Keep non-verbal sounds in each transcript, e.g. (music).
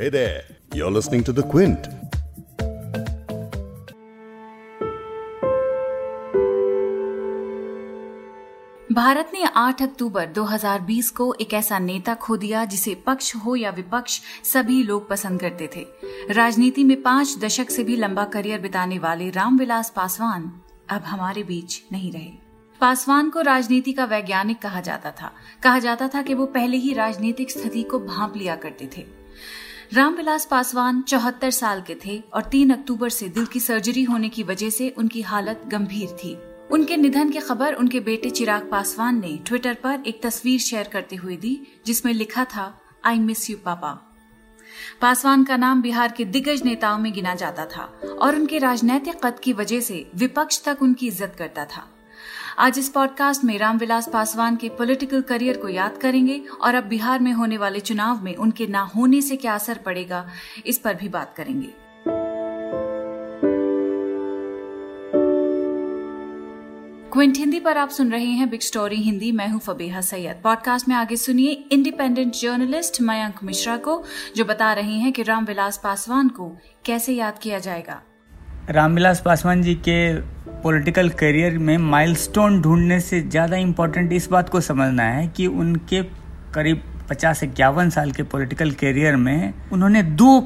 Hey there, you're listening to The Quint. Bharat ने 8 अक्टूबर 2020 को एक ऐसा नेता खो दिया जिसे पक्ष हो या विपक्ष सभी लोग पसंद करते थे। राजनीति में पाँच दशक से भी लंबा करियर बिताने वाले रामविलास पासवान अब हमारे बीच नहीं रहे। पासवान को राजनीति का वैज्ञानिक कहा जाता था। कहा जाता था कि वो पहले ही राजनीतिक स्थिति को भांप लिया करते थे। रामविलास पासवान चौहत्तर साल के थे और तीन अक्टूबर से दिल की सर्जरी होने की वजह से उनकी हालत गंभीर थी। उनके निधन की खबर उनके बेटे चिराग पासवान ने ट्विटर पर एक तस्वीर शेयर करते हुए दी, जिसमें लिखा था आई मिस यू पापा. पासवान का नाम बिहार के दिग्गज नेताओं में गिना जाता था और उनके राजनैतिक कद की वजह से विपक्ष तक उनकी इज़्ज़त करता था। आज इस पॉडकास्ट में रामविलास पासवान के पॉलिटिकल करियर को याद करेंगे और अब बिहार में होने वाले चुनाव में उनके ना होने से क्या असर पड़ेगा, इस पर भी बात करेंगे। क्विंट हिंदी पर आप सुन रहे हैं बिग स्टोरी हिंदी, मैं हूँ फबीहा सैयद। पॉडकास्ट में आगे सुनिए इंडिपेंडेंट जर्नलिस्ट मयंक मिश्रा को, जो बता रहे हैं कि रामविलास पासवान को कैसे याद किया जाएगा। रामविलास पासवान जी के पॉलिटिकल करियर में माइलस्टोन ढूँढने से ज़्यादा इम्पोर्टेंट इस बात को समझना है कि उनके करीब पचास इक्यावन साल के पॉलिटिकल करियर में उन्होंने दो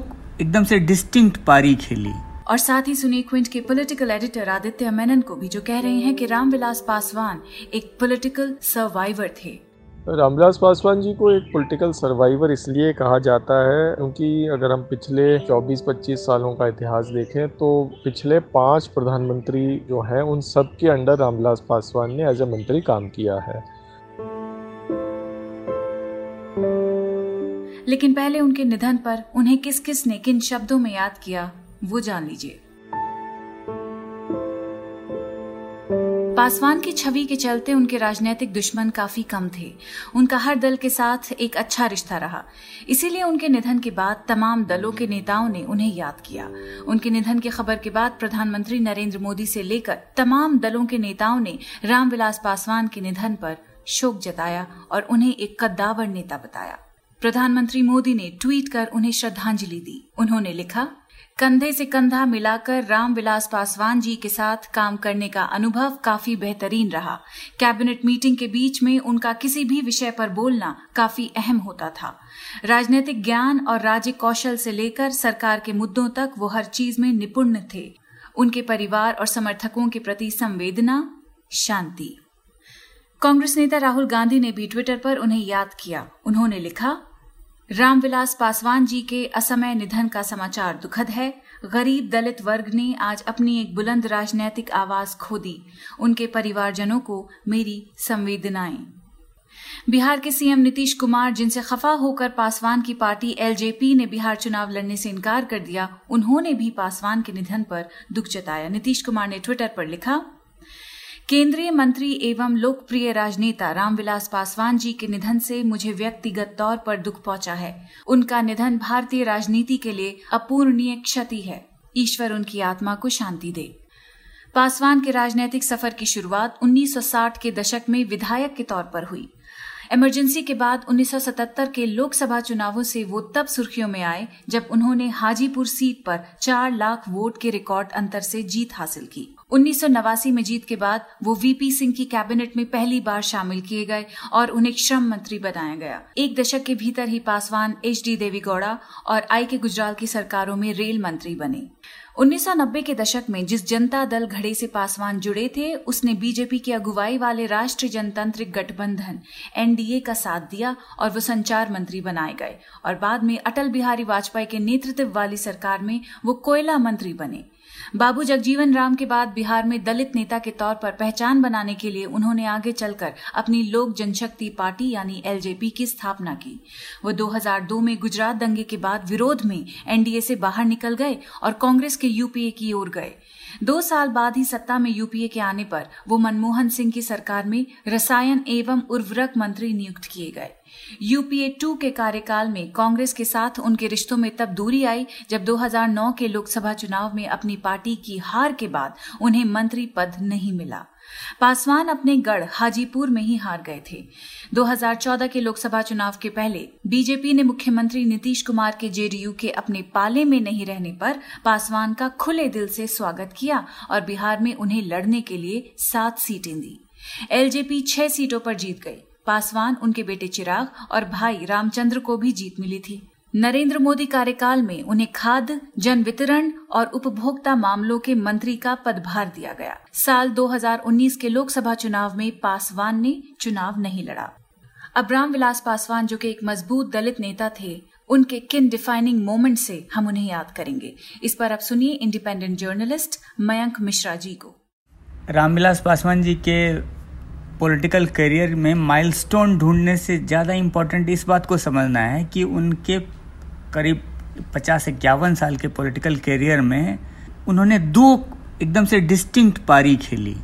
एकदम से डिस्टिंक्ट पारी खेली। और साथ ही सुनिए क्विंट के पॉलिटिकल एडिटर आदित्य मेनन को भी जो कह रहे हैं कि रामविलास पासवान एक पॉलिटिकल सर्वाइवर थे। रामविलास पासवान जी को एक पॉलिटिकल सर्वाइवर इसलिए कहा जाता है क्योंकि अगर हम पिछले 24-25 सालों का इतिहास देखें तो पिछले पाँच प्रधानमंत्री जो हैं, उन सब के अंडर रामविलास पासवान ने एज ए मंत्री काम किया है। लेकिन पहले उनके निधन पर उन्हें किस किस ने किन शब्दों में याद किया, वो जान लीजिए। पासवान की छवि के चलते उनके राजनीतिक दुश्मन काफ़ी कम थे। उनका हर दल के साथ एक अच्छा रिश्ता रहा। इसीलिए उनके निधन के बाद तमाम दलों के नेताओं ने उन्हें याद किया। उनके निधन की खबर के बाद प्रधानमंत्री नरेंद्र मोदी से लेकर तमाम दलों के नेताओं ने रामविलास पासवान के निधन पर शोक जताया और उन्हें एक कद्दावर नेता बताया। प्रधानमंत्री मोदी ने ट्वीट कर उन्हें श्रद्धांजलि दी। उन्होंने लिखा कंधे से कंधा मिलाकर रामविलास पासवान जी के साथ काम करने का अनुभव काफ़ी बेहतरीन रहा। कैबिनेट मीटिंग के बीच में उनका किसी भी विषय पर बोलना काफ़ी अहम होता था। राजनीतिक ज्ञान और राज्य कौशल से लेकर सरकार के मुद्दों तक वो हर चीज़ में निपुण थे। उनके परिवार और समर्थकों के प्रति संवेदना, शांति। कांग्रेस नेता राहुल गांधी ने भी ट्विटर पर उन्हें याद किया। उन्होंने लिखा रामविलास पासवान जी के असमय निधन का समाचार दुखद है। गरीब दलित वर्ग ने आज अपनी एक बुलंद राजनैतिक आवाज़ खो दी। उनके परिवारजनों को मेरी संवेदनाएँ। बिहार के सीएम नीतीश कुमार, जिनसे खफा होकर पासवान की पार्टी एलजेपी ने बिहार चुनाव लड़ने से इनकार कर दिया, उन्होंने भी पासवान के निधन पर दुख जताया। नीतीश कुमार ने ट्विटर पर लिखा केंद्रीय मंत्री एवं लोकप्रिय राजनेता रामविलास पासवान जी के निधन से मुझे व्यक्तिगत तौर पर दुख पहुँचा है। उनका निधन भारतीय राजनीति के लिए अपूर्णीय क्षति है। ईश्वर उनकी आत्मा को शांति दे। पासवान के राजनीतिक सफ़र की शुरुआत 1960 के दशक में विधायक के तौर पर हुई। इमरजेंसी के बाद 1977 के लोकसभा चुनावों से वो तब सुर्खियों में आए जब उन्होंने हाजीपुर सीट पर चार लाख वोट के रिकॉर्ड अंतर से जीत हासिल की। उन्नीस सौ नवासी में जीत के बाद वो वीपी सिंह की कैबिनेट में पहली बार शामिल किए गए और उन्हें श्रम मंत्री बनाया गया। एक दशक के भीतर ही पासवान एच डी देवीगौड़ा और आई के गुजराल की सरकारों में रेल मंत्री बने। 1990 के दशक में जिस जनता दल घड़े से पासवान जुड़े थे, उसने बीजेपी की अगुवाई वाले राष्ट्रीय जनतांत्रिक गठबंधन एनडीए का साथ दिया और वो संचार मंत्री बनाए गए। और बाद में अटल बिहारी वाजपेयी के नेतृत्व वाली सरकार में वो कोयला मंत्री बने। बाबू जगजीवन राम के बाद बिहार में दलित नेता के तौर पर पहचान बनाने के लिए उन्होंने आगे चलकर अपनी लोक जनशक्ति पार्टी यानी एलजेपी की स्थापना की। वो 2002 में गुजरात दंगे के बाद विरोध में एनडीए से बाहर निकल गए और कांग्रेस के यूपीए की ओर गए। दो साल बाद ही सत्ता में यूपीए के आने पर वो मनमोहन सिंह की सरकार में रसायन एवं उर्वरक मंत्री नियुक्त किए गए। यूपीए टू के कार्यकाल में कांग्रेस के साथ उनके रिश्तों में तब दूरी आई जब 2009 के लोकसभा चुनाव में अपनी पार्टी की हार के बाद उन्हें मंत्री पद नहीं मिला। पासवान अपने गढ़ हाजीपुर में ही हार गए थे। 2014 के लोकसभा चुनाव के पहले बीजेपी ने मुख्यमंत्री नीतीश कुमार के जेडीयू के अपने पाले में नहीं रहने पर पासवान का खुले दिल से स्वागत किया और बिहार में उन्हें लड़ने के लिए सात सीटें दी। एलजेपी छह सीटों पर जीत गई। पासवान उनके बेटे चिराग और भाई रामचंद्र को भी जीत मिली थी। नरेंद्र मोदी कार्यकाल में उन्हें खाद्य, जन वितरण और उपभोक्ता मामलों के मंत्री का पदभार दिया गया। साल 2019 के लोकसभा चुनाव में पासवान ने चुनाव नहीं लड़ा। अब राम विलास पासवान, जो कि एक मज़बूत दलित नेता थे, उनके किन डिफाइनिंग मोमेंट से हम उन्हें याद करेंगे। इस पर अब सुनिए इंडिपेंडेंट जर्नलिस्ट मयंक मिश्रा जी को। रामविलास पासवान जी के पॉलिटिकल करियर में माइलस्टोन ढूँढने से ज़्यादा इम्पोर्टेंट इस बात को समझना है कि उनके करीब पचास इक्यावन साल के पॉलिटिकल करियर में उन्होंने दो एकदम से डिस्टिंक्ट पारी खेली।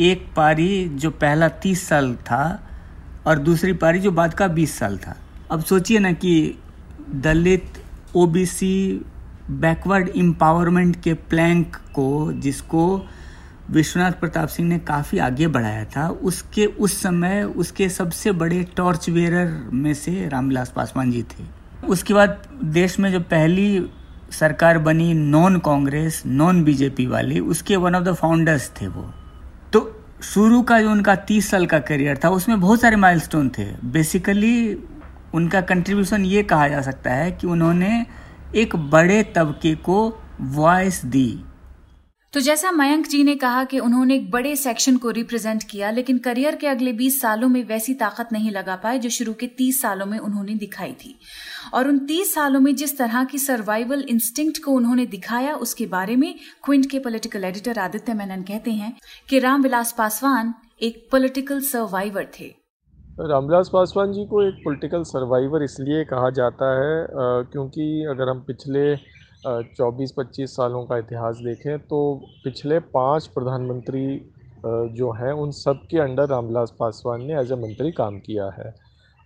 एक पारी जो पहला तीस साल था और दूसरी पारी जो बाद का बीस साल था। अब सोचिए ना कि दलित, ओबीसी बैकवर्ड एम्पावरमेंट के प्लैंक को जिसको विश्वनाथ प्रताप सिंह ने काफ़ी आगे बढ़ाया था। उसके, उस समय उसके सबसे बड़े टॉर्च वेयर में से रामविलास पासवान जी थे। उसके बाद देश में जो पहली सरकार बनी नॉन कांग्रेस, नॉन बीजेपी वाली, उसके वन ऑफ़ द फाउंडर्स थे वो। तो शुरू का जो उनका तीस साल का करियर था, उसमें बहुत सारे माइलस्टोन थे। बेसिकली उनका कंट्रीब्यूशन ये कहा जा सकता है कि उन्होंने एक बड़े तबके को वॉइस दी। तो जैसा मयंक जी ने कहा कि उन्होंने एक बड़े सेक्शन को रिप्रेजेंट किया, लेकिन करियर के अगले 20 सालों में वैसी ताकत नहीं लगा पाए जो शुरू के 30 सालों में उन्होंने दिखाई थी। और उन 30 सालों में जिस तरह की सर्वाइवल इंस्टिंक्ट को उन्होंने दिखाया, उसके बारे में क्विंट के पॉलिटिकल एडिटर आदित्य मेनन कहते हैं कि रामविलास पासवान एक पॉलिटिकल सर्वाइवर थे। रामविलास पासवान जी को एक पॉलिटिकल सर्वाइवर इसलिए कहा जाता है क्योंकि अगर हम पिछले चौबीस पच्चीस सालों का इतिहास देखें तो पिछले पाँच प्रधानमंत्री जो हैं, उन सब के अंडर रामविलास पासवान ने एज ए मंत्री काम किया है।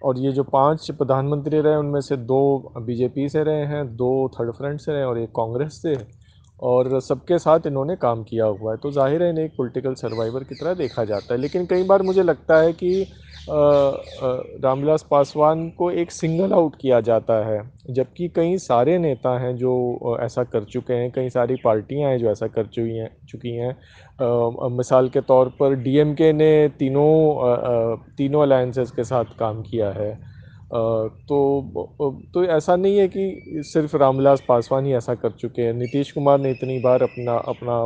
और ये जो पाँच प्रधानमंत्री रहे उनमें से दो बीजेपी से रहे हैं, दो थर्ड फ्रंट से रहे हैं और एक कांग्रेस से और सबके साथ इन्होंने काम किया हुआ है। तो ज़ाहिर है, इन्हें एक पॉलिटिकल सर्वाइवर की तरह देखा जाता है। लेकिन कई बार मुझे लगता है कि रामविलास पासवान को एक सिंगल आउट किया जाता है, जबकि कई सारे नेता हैं जो ऐसा कर चुके हैं, कई सारी पार्टियाँ हैं जो ऐसा कर चुकी हैं चुकी हैं। मिसाल के तौर पर डीएमके ने तीनों तीनों अलायंसेस के साथ काम किया है। तो तो ऐसा नहीं है कि सिर्फ़ रामविलास पासवान ही ऐसा कर चुके हैं। नीतीश कुमार ने इतनी बार अपना अपना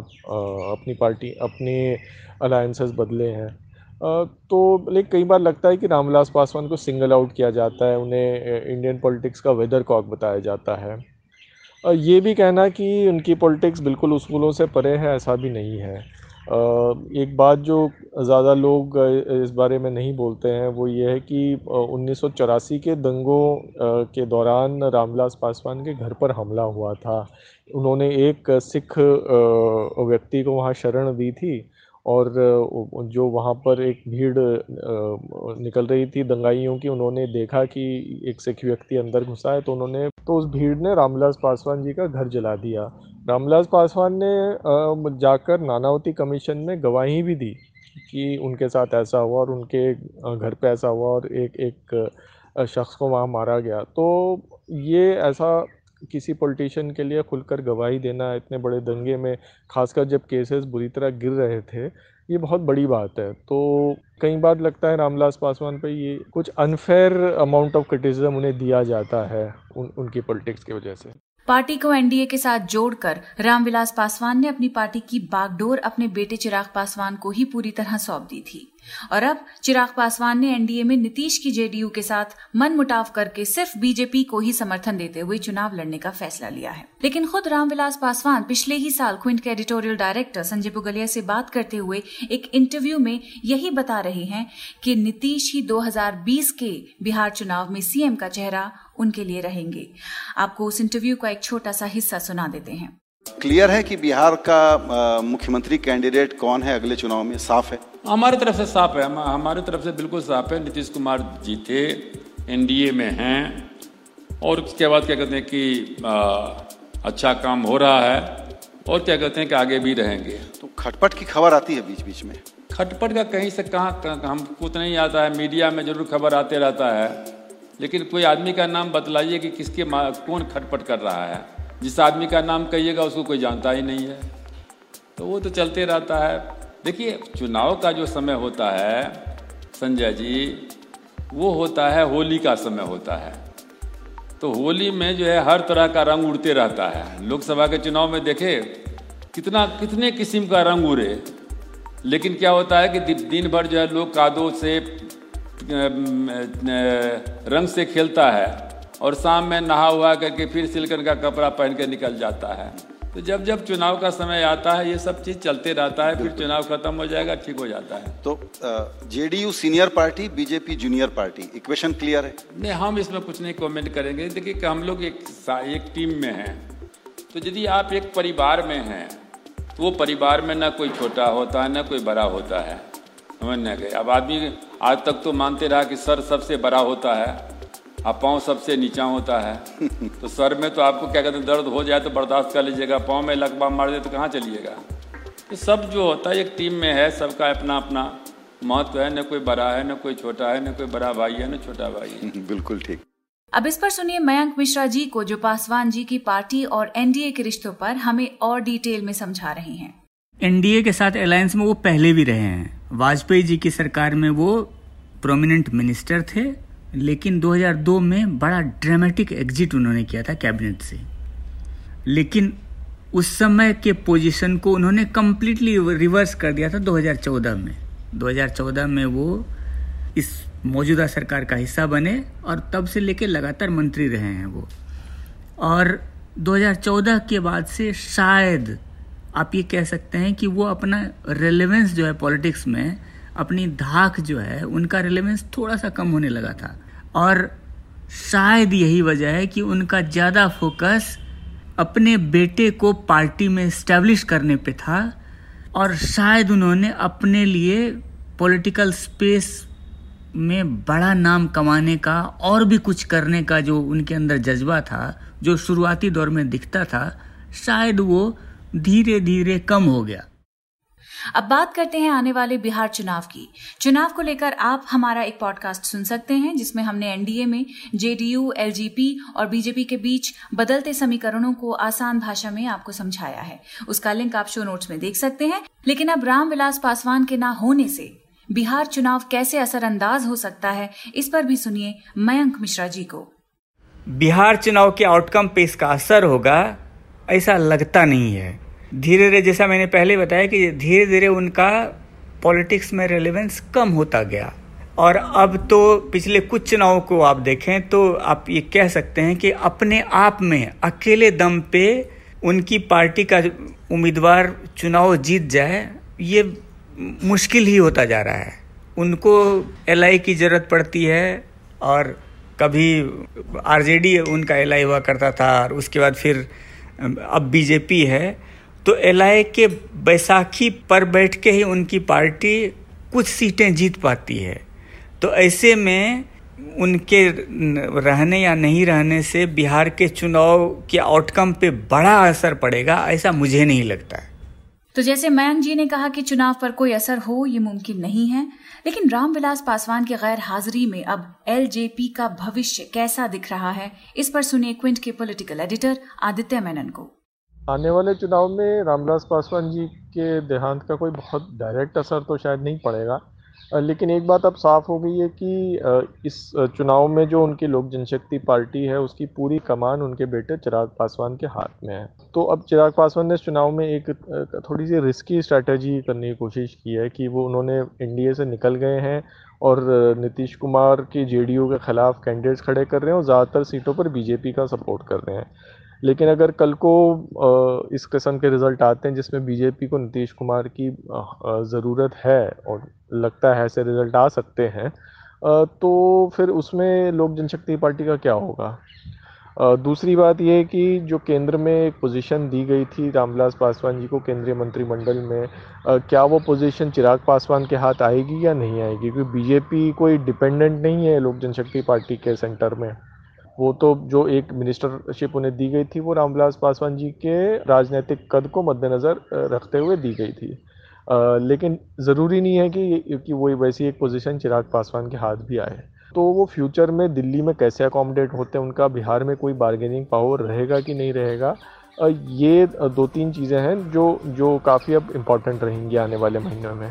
अपनी पार्टी, अपने अलायंसेस बदले हैं। तो लेकिन कई बार लगता है कि रामविलास पासवान को सिंगल आउट किया जाता है, उन्हें इंडियन पॉलिटिक्स का वेदर कॉक बताया जाता है। ये भी कहना कि उनकी पॉलिटिक्स बिल्कुल उसूलों से परे है, ऐसा भी नहीं है। एक बात जो ज़्यादा लोग इस बारे में नहीं बोलते हैं, वो ये है कि उन्नीस सौ चौरासी के दंगों के दौरान रामविलास पासवान के घर पर हमला हुआ था। उन्होंने एक सिख व्यक्ति को वहाँ शरण दी थी। और जो वहाँ पर एक भीड़ निकल रही थी दंगाइयों की, उन्होंने देखा कि एक सिख व्यक्ति अंदर घुसा है तो उन्होंने तो उस भीड़ ने रामविलास पासवान जी का घर जला दिया। रामविलास पासवान ने जाकर नानावती कमीशन में गवाही भी दी कि उनके साथ ऐसा हुआ और उनके घर पे ऐसा हुआ और एक एक शख्स को वहाँ मारा गया। तो ये ऐसा किसी पॉलिटिशियन के लिए खुलकर गवाही देना इतने बड़े दंगे में खासकर जब केसेस बुरी तरह गिर रहे थे ये बहुत बड़ी बात है। तो कई बार लगता है रामविलास पासवान पे ये कुछ अनफेयर अमाउंट ऑफ़ क्रिटिसिज्म उन्हें दिया जाता है उन, उनकी पॉलिटिक्स की वजह से। पार्टी को एनडीए के साथ जोड़कर रामविलास पासवान ने अपनी पार्टी की बागडोर अपने बेटे चिराग पासवान को ही पूरी तरह सौंप दी थी। और अब चिराग पासवान ने एनडीए में नीतीश की जेडीयू के साथ मन मुटाव करके सिर्फ़ बीजेपी को ही समर्थन देते हुए चुनाव लड़ने का फैसला लिया है। लेकिन खुद रामविलास पासवान पिछले ही साल क्विंट के एडिटोरियल डायरेक्टर संजय पुगलिया से बात करते हुए एक इंटरव्यू में यही बता रहे हैं कि नीतीश ही 2020 के बिहार चुनाव में सीएम का चेहरा उनके लिए रहेंगे। आपको उस इंटरव्यू का एक छोटा सा हिस्सा सुना देते हैं। क्लियर है कि बिहार का मुख्यमंत्री कैंडिडेट कौन है अगले चुनाव में? साफ़ है। हमारी तरफ़ से साफ़ है। हमारी तरफ़ से बिल्कुल साफ़ है। नीतीश कुमार जी थे एनडीए में हैं। और उसके बाद क्या कहते हैं कि आ, अच्छा काम हो रहा है। और क्या कहते हैं कि आगे भी रहेंगे। तो खटपट की खबर आती है बीच बीच में। खटपट का कहीं से कहाँ हमको तो नहीं आता है। मीडिया में ज़रूर खबर आते रहता है। लेकिन कोई आदमी का नाम बतलाइए कि किसके कौन खटपट कर रहा है। जिस आदमी का नाम कहिएगा, उसको कोई जानता ही नहीं है। तो वो तो चलते रहता है। देखिए, चुनाव का जो समय होता है, संजय जी, वो होता है, होली का समय होता है। तो होली में जो है, हर तरह का रंग उड़ते रहता है। लोकसभा के चुनाव में देखे, कितना, कितने किस्म का रंग उड़े। लेकिन क्या होता है कि दिन भर जो है, लोग कादों से रंग से खेलता है। और शाम में नहा हुआ करके फिर सिल्कन का कपड़ा पहन के निकल जाता है। तो जब जब चुनाव का समय आता है ये सब चीज़ चलते रहता है फिर चुनाव खत्म हो जाएगा ठीक हो जाता है। तो JDU senior party BJP junior party equation clear है? नहीं हम इसमें कुछ नहीं कमेंट करेंगे। देखिए कि हम लोग एक एक टीम में हैं। तो यदि आप एक परिवार में हैं तो वो परिवार में ना कोई छोटा होता है ना कोई बड़ा होता है। समझने गए अब आदमी आज तक तो मानते रहा कि सर सबसे बड़ा होता है। अब पाँव सबसे नीचा होता है। तो सर में तो आपको क्या कहते हैं दर्द हो जाए तो बर्दाश्त कर लीजिएगा। पाँव में लकबा मार दे तो कहाँ चलिएगा? तो सब जो होता है एक टीम में है सबका अपना अपना महत्व है। न कोई बड़ा है न कोई छोटा है न कोई बड़ा भाई है न छोटा भाई है। (laughs) बिल्कुल ठीक। अब इस पर सुनिए मयंक मिश्रा जी को जो पासवान जी की पार्टी और एनडीए के रिश्तों पर हमें और डिटेल में समझा रहे हैं। एनडीए के साथ अलायंस में वो पहले भी रहे हैं। वाजपेयी जी की सरकार में वो प्रोमिनेंट मिनिस्टर थे लेकिन 2002 में बड़ा ड्रामेटिक एग्जिट उन्होंने किया था कैबिनेट से। लेकिन उस समय के पोजीशन को उन्होंने कम्प्लीटली रिवर्स कर दिया था 2014 में। 2014 में वो इस मौजूदा सरकार का हिस्सा बने और तब से लेकर लगातार मंत्री रहे हैं वो। और 2014 के बाद से शायद आप ये कह सकते हैं कि वो अपना रेलेवेंस जो है पॉलिटिक्स में अपनी धाक जो है, उनका रिलेवेंस थोड़ा सा कम होने लगा था। और शायद यही वजह है कि उनका ज़्यादा फोकस अपने बेटे को पार्टी में इस्टेब्लिश करने पे था और शायद उन्होंने अपने लिए पॉलिटिकल स्पेस में बड़ा नाम कमाने का और भी कुछ करने का जो उनके अंदर जज्बा था, जो शुरुआती दौर में दिखता था, शायद वो धीरे धीरे कम हो गया। अब बात करते हैं आने वाले बिहार चुनाव की। चुनाव को लेकर आप हमारा एक पॉडकास्ट सुन सकते हैं, जिसमें हमने एनडीए में जेडीयू एलजीपी और बीजेपी के बीच बदलते समीकरणों को आसान भाषा में आपको समझाया है। उसका लिंक आप शो नोट्स में देख सकते हैं। लेकिन अब रामविलास पासवान के ना होने से बिहार चुनाव कैसे असरअंदाज हो सकता है, इस पर भी सुनिए मयंक मिश्रा जी को। बिहार चुनाव के आउटकम पे इसका असर होगा, ऐसा लगता नहीं है। धीरे धीरे जैसा मैंने पहले बताया कि धीरे धीरे उनका पॉलिटिक्स में रेलेवेंस कम होता गया। और अब तो पिछले कुछ चुनावों को आप देखें तो आप ये कह सकते हैं कि अपने आप में अकेले दम पे उनकी पार्टी का उम्मीदवार चुनाव जीत जाए, ये मुश्किल ही होता जा रहा है। उनको एलआई की ज़रूरत पड़ती है और कभी आरजेडी उनका एलआई हुआ करता था और उसके बाद फिर अब बीजेपी है। तो एल के बैसाखी पर बैठ के ही उनकी पार्टी कुछ सीटें जीत पाती है। तो ऐसे में उनके रहने या नहीं रहने से बिहार के चुनाव के आउटकम पे बड़ा असर पड़ेगा, ऐसा मुझे नहीं लगता है। तो जैसे मयंक जी ने कहा कि चुनाव पर कोई असर हो, ये मुमकिन नहीं है। लेकिन रामविलास पासवान की गैर हाजिरी में अब एलजेपी का भविष्य कैसा दिख रहा है, इस पर सुनिए क्विंट के पॉलिटिकल एडिटर आदित्य मेनन को। आने वाले चुनाव में रामविलास पासवान जी के देहांत का कोई बहुत डायरेक्ट असर तो शायद नहीं पड़ेगा। लेकिन एक बात अब साफ़ हो गई है कि इस चुनाव में जो उनकी लोक जनशक्ति पार्टी है, उसकी पूरी कमान उनके बेटे चिराग पासवान के हाथ में है। तो अब चिराग पासवान ने इस चुनाव में एक थोड़ी सी रिस्की स्ट्रैटेजी करने की कोशिश की है कि वो उन्होंने एनडीए से निकल गए हैं और नीतीश कुमार के जेडीयू के खिलाफ कैंडिडेट्स खड़े कर रहे हैं और ज़्यादातर सीटों पर बीजेपी का सपोर्ट कर रहे हैं। लेकिन अगर कल को इस किस्म के रिज़ल्ट आते हैं जिसमें बीजेपी को नीतीश कुमार की ज़रूरत है और लगता है ऐसे रिज़ल्ट आ सकते हैं तो फिर उसमें लोक जनशक्ति पार्टी का क्या होगा? दूसरी बात यह कि जो केंद्र में एक पोजीशन दी गई थी रामविलास पासवान जी को केंद्रीय मंत्रिमंडल में क्या वो पोजीशन चिराग पासवान के हाथ आएगी या नहीं आएगी? क्योंकि बीजेपी कोई डिपेंडेंट नहीं है लोक जनशक्ति पार्टी के सेंटर में। वो तो जो एक मिनिस्टरशिप उन्हें दी गई थी, वो रामविलास पासवान जी के राजनीतिक कद को मद्देनज़र रखते हुए दी गई थी। लेकिन ज़रूरी नहीं है कि कि वही वैसी एक पोजीशन चिराग पासवान के हाथ भी आए। तो वो फ्यूचर में दिल्ली में कैसे अकोमोडेट होते हैं, उनका बिहार में कोई बार्गेनिंग पावर रहेगा कि नहीं रहेगा ये दो तीन चीज़ें हैं जो जो काफ़ी अब इंपॉर्टेंट रहेंगी आने वाले महीनों में।